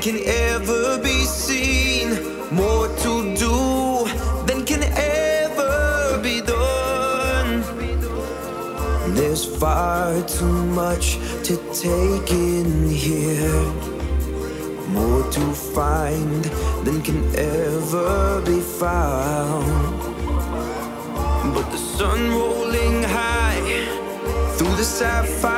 can ever be seen, more to do than can ever be done. There's far too much to take in here, more to find than can ever be found. But the sun rolling high through the sapphire.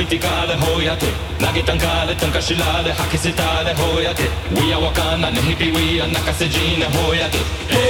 criticale hoiate Nage tankale tankashilale hakisitale hoiate We are wakana nehipiwia nakasejine hoiate hey.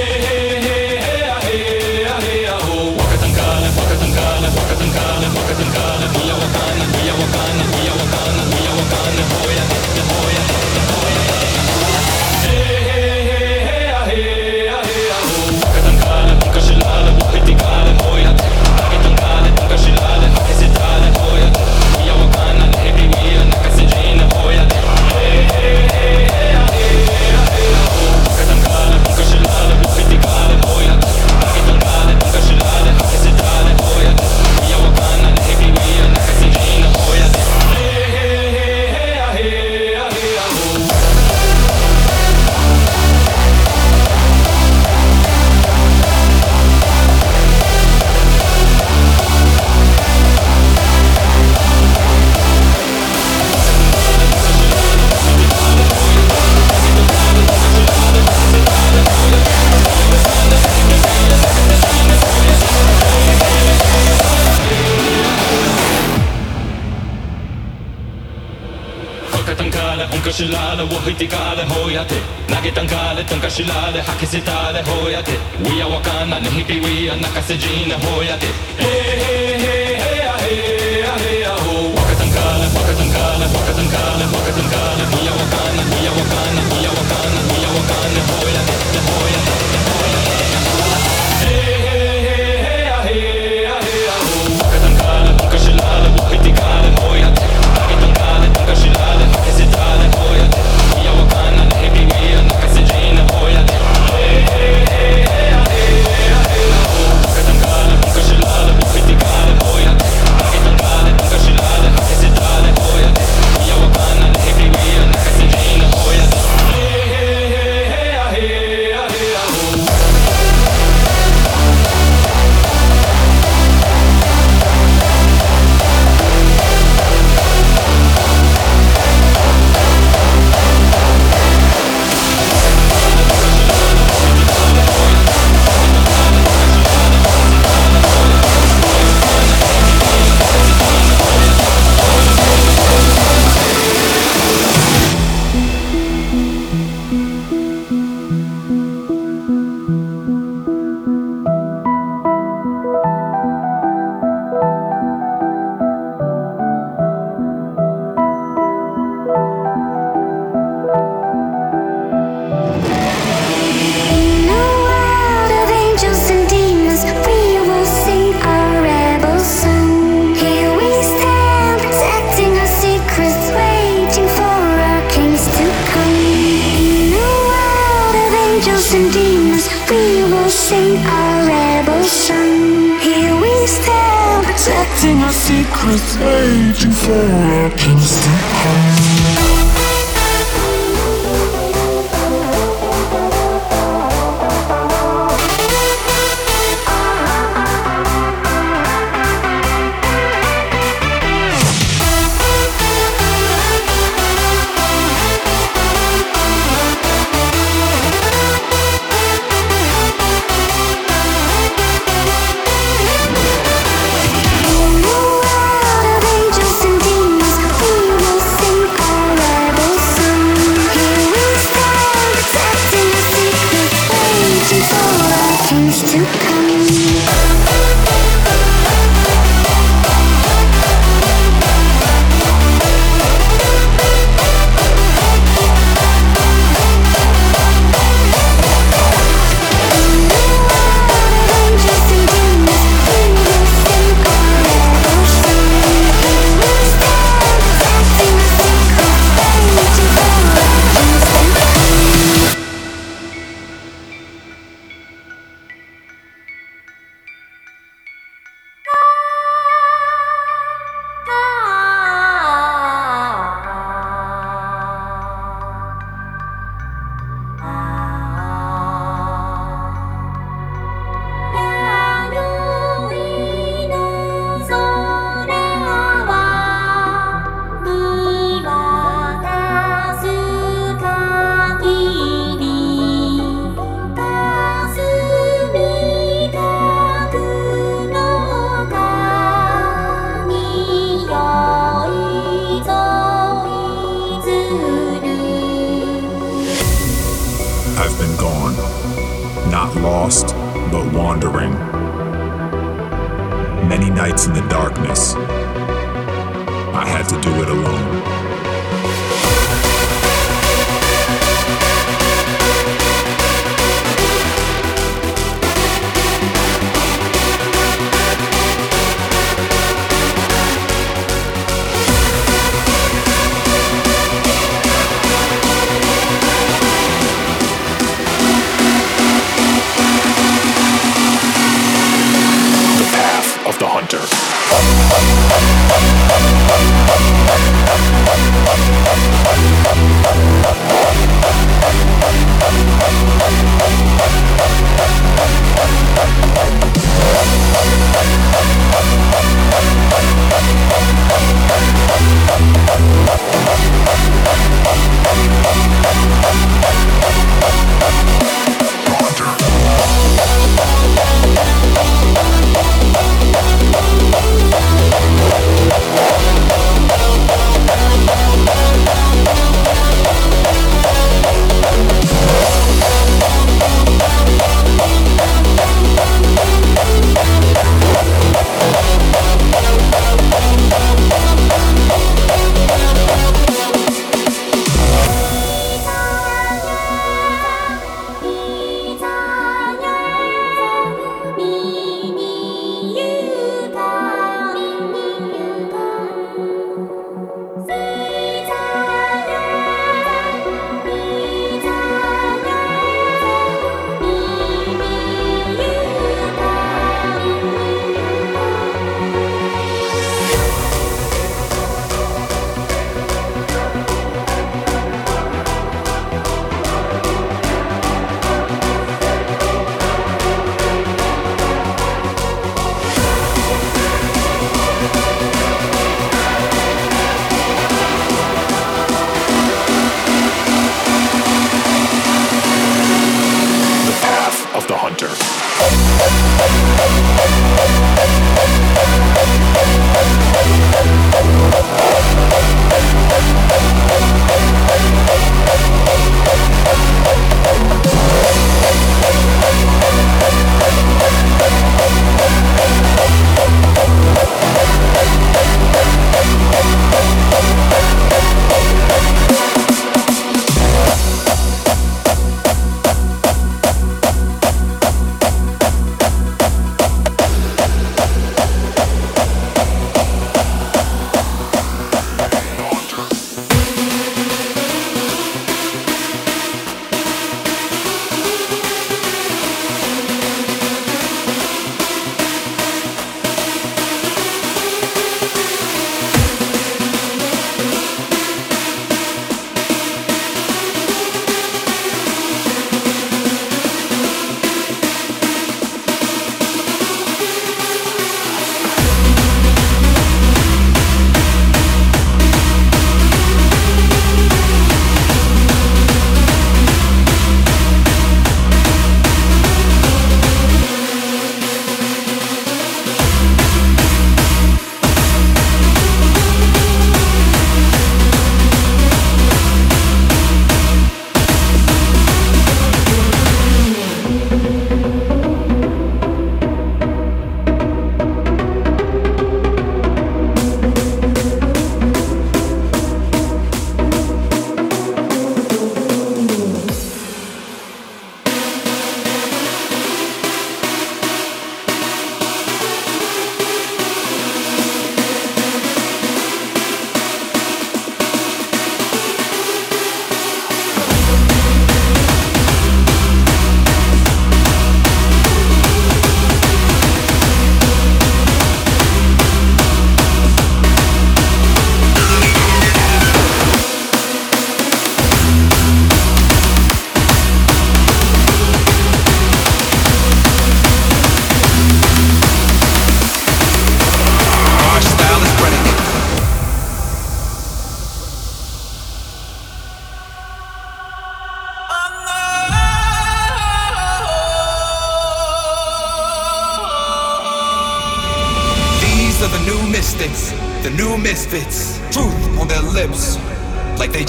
kashilaale wo hitikaale hoyate nagetankaale haki hakisitaale hoyate. Wiya wakana nehitiwiya nakasejine hoyate.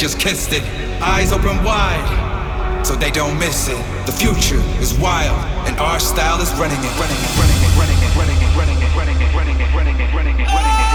just kissed it. Eyes open wide, so they don't miss it. The future is wild, and our style is running it, running it, running it, running it, running it, running it, running it, running it, running it, running it, running it.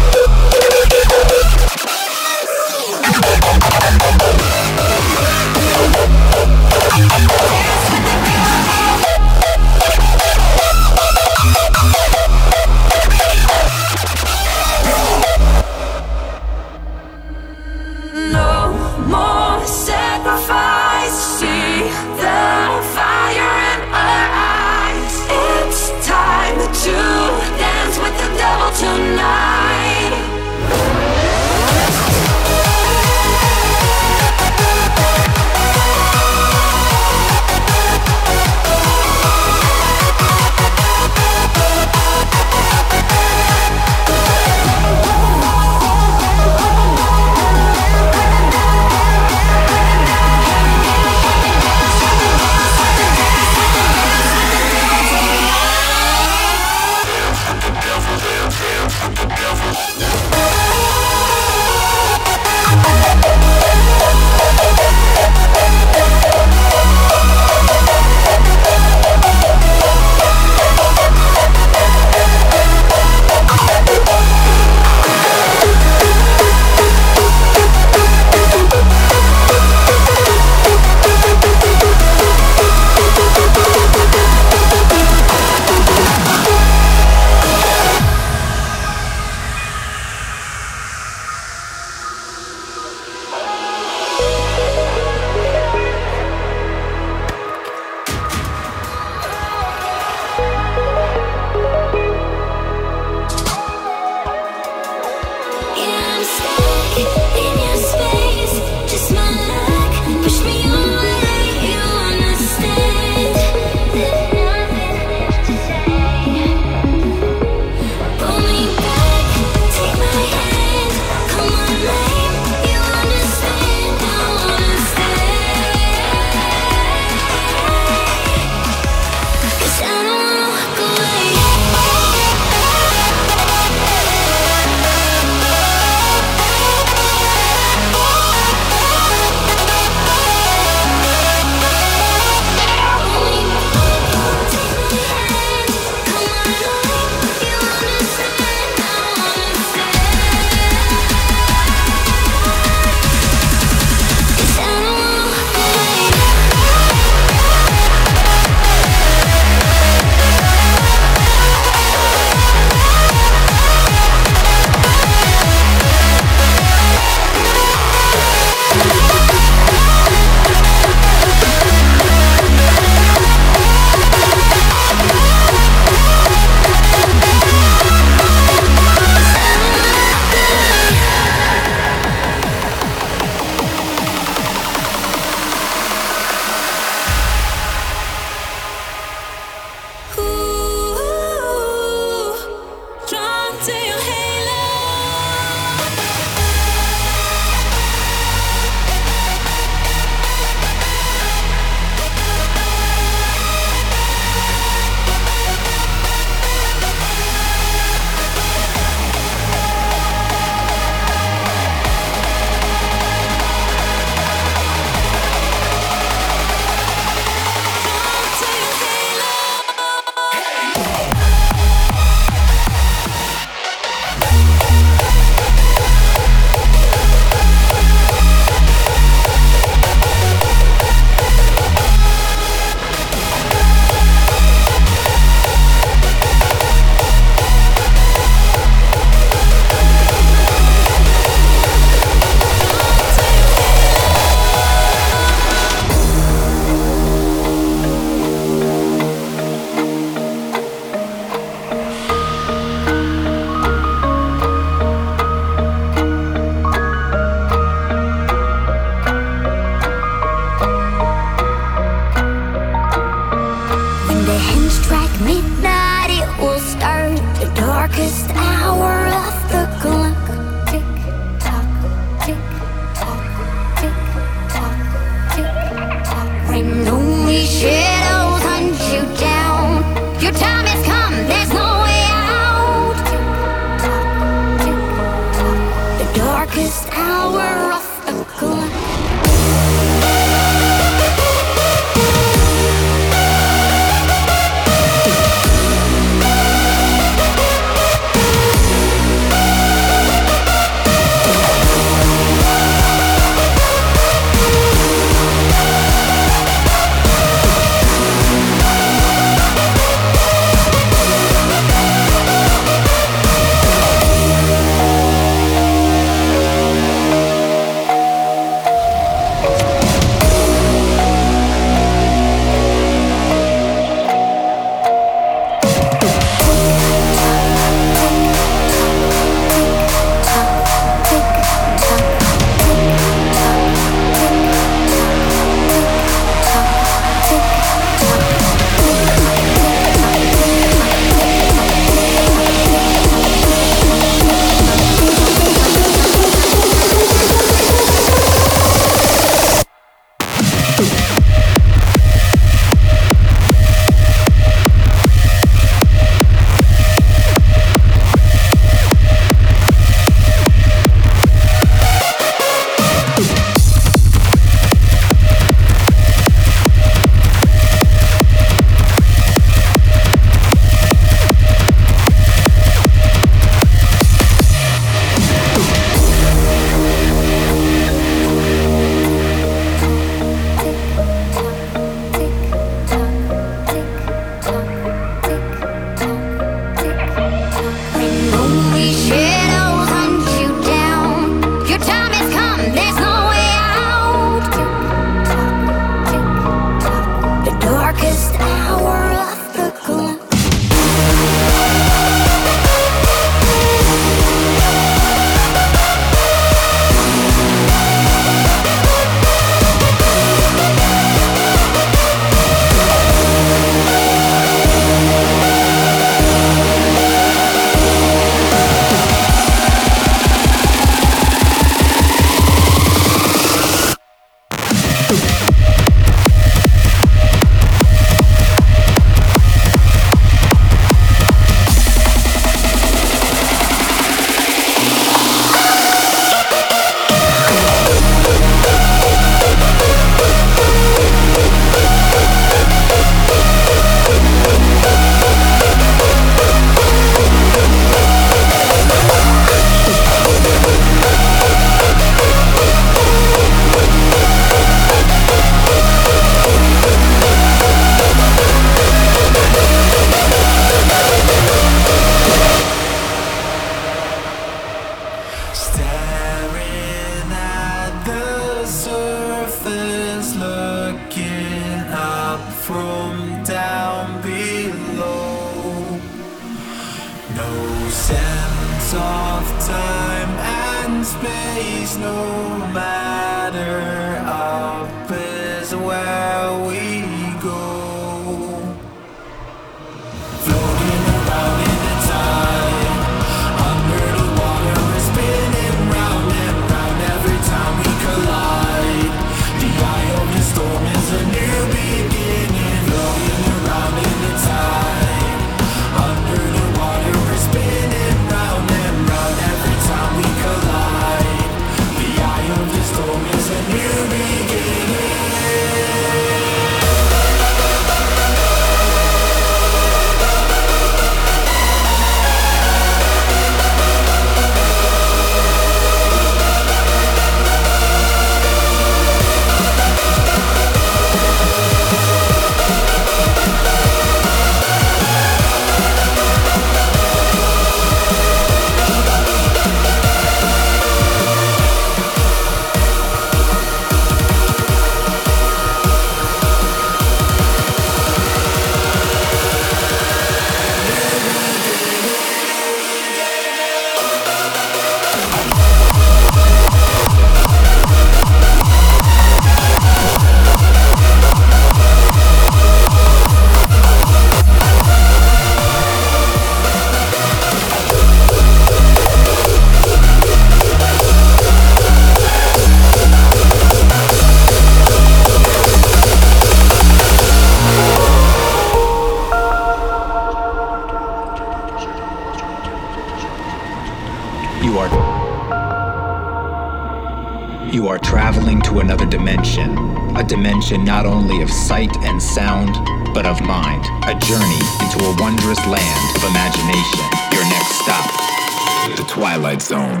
Only of sight and sound, but of mind, a journey into a wondrous land of imagination. Your next stop, the Twilight Zone.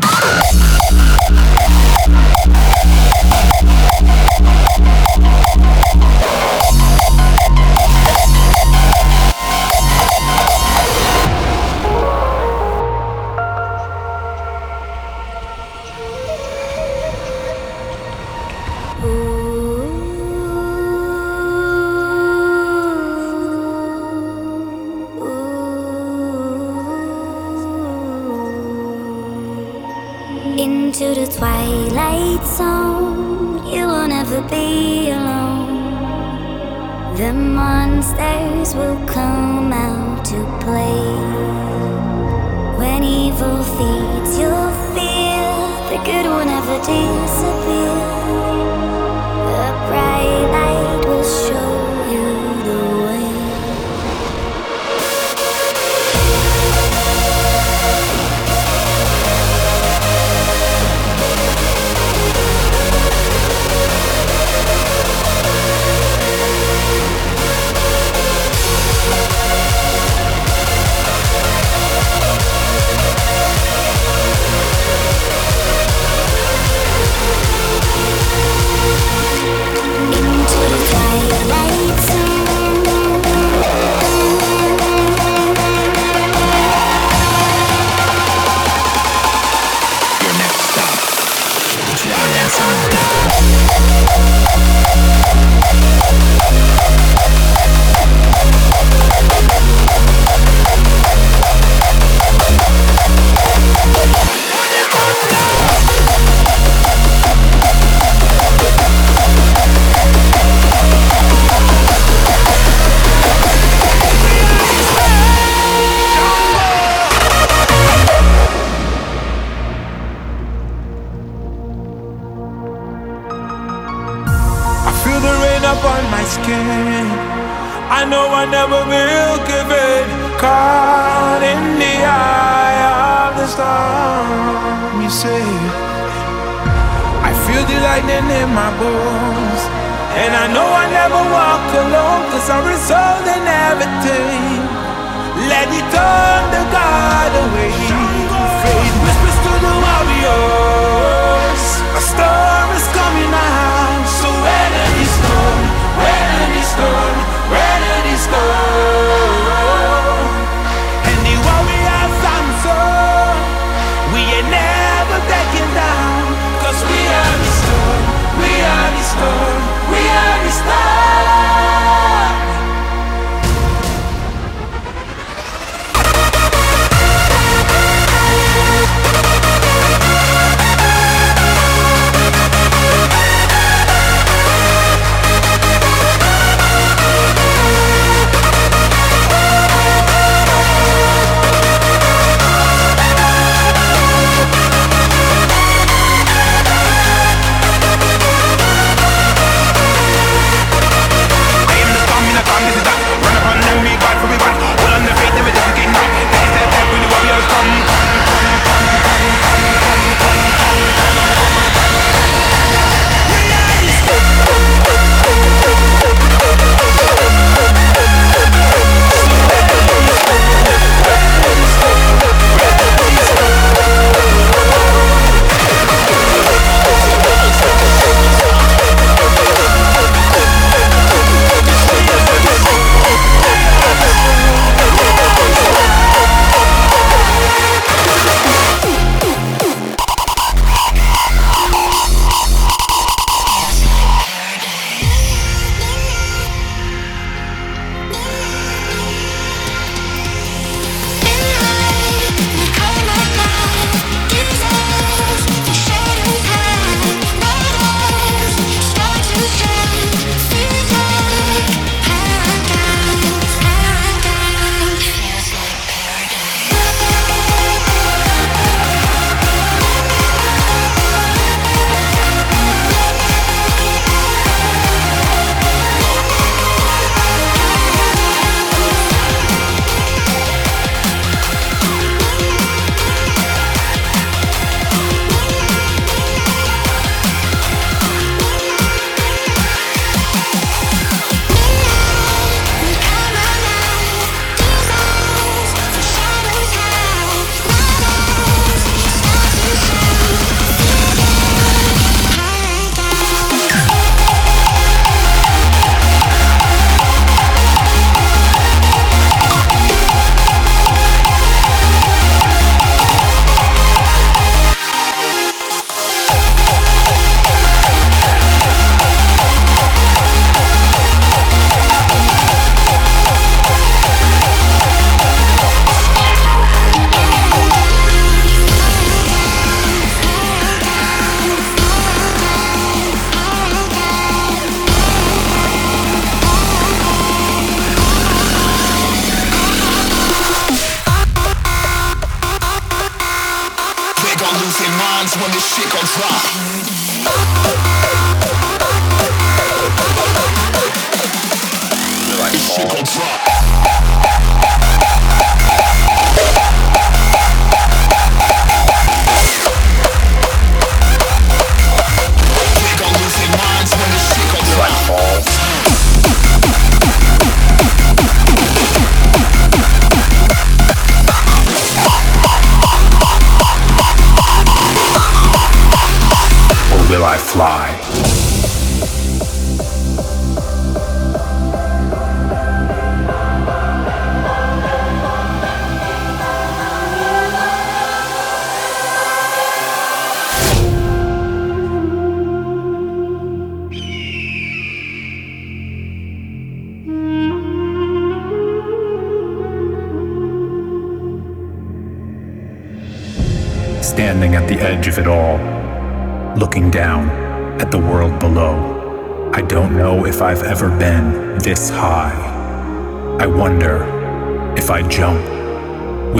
Be alone. The monsters will come out to play. When evil feeds your fear, the good will never disappear. My bones. And I know I never walk alone, cause I'm resolved in everything. Let it turn the God away. Faith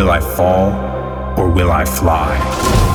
will I fall or will I fly?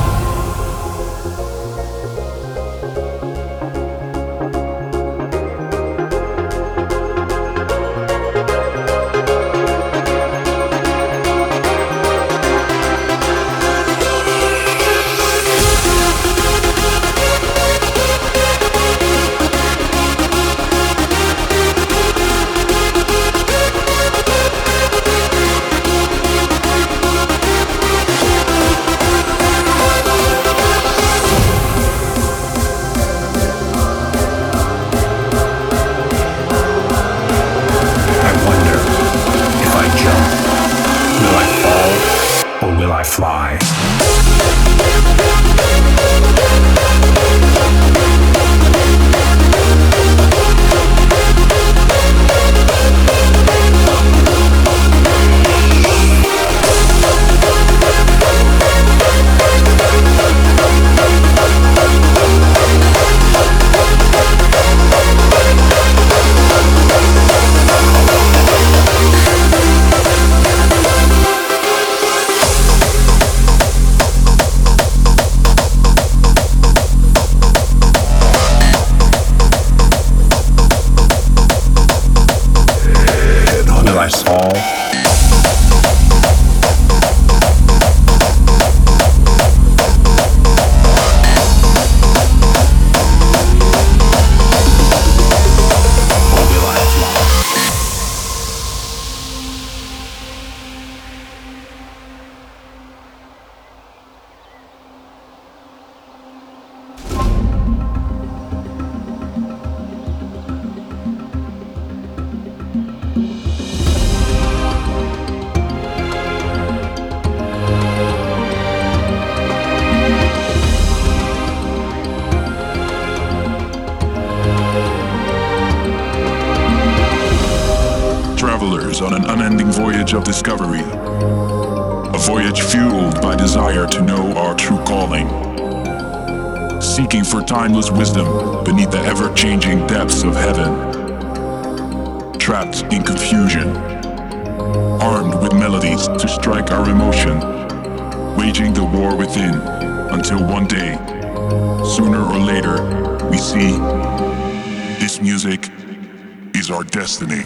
Of discovery. A voyage fueled by desire to know our true calling. Seeking for timeless wisdom beneath the ever changing depths of heaven. Trapped in confusion. Armed with melodies to strike our emotion. Waging the war within until one day, sooner or later, we see this music is our destiny.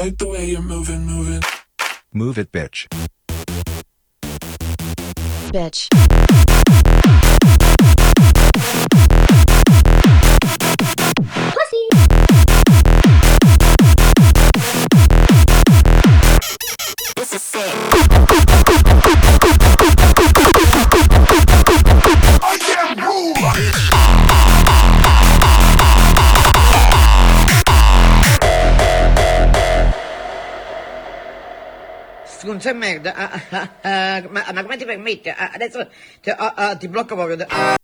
Like the way you're moving, moving. Move it, bitch. Bitch. c'è merda. Ah, ah, ah, ah, ma, ma, come ti permette? Ah, adesso ah, ti, blocco proprio.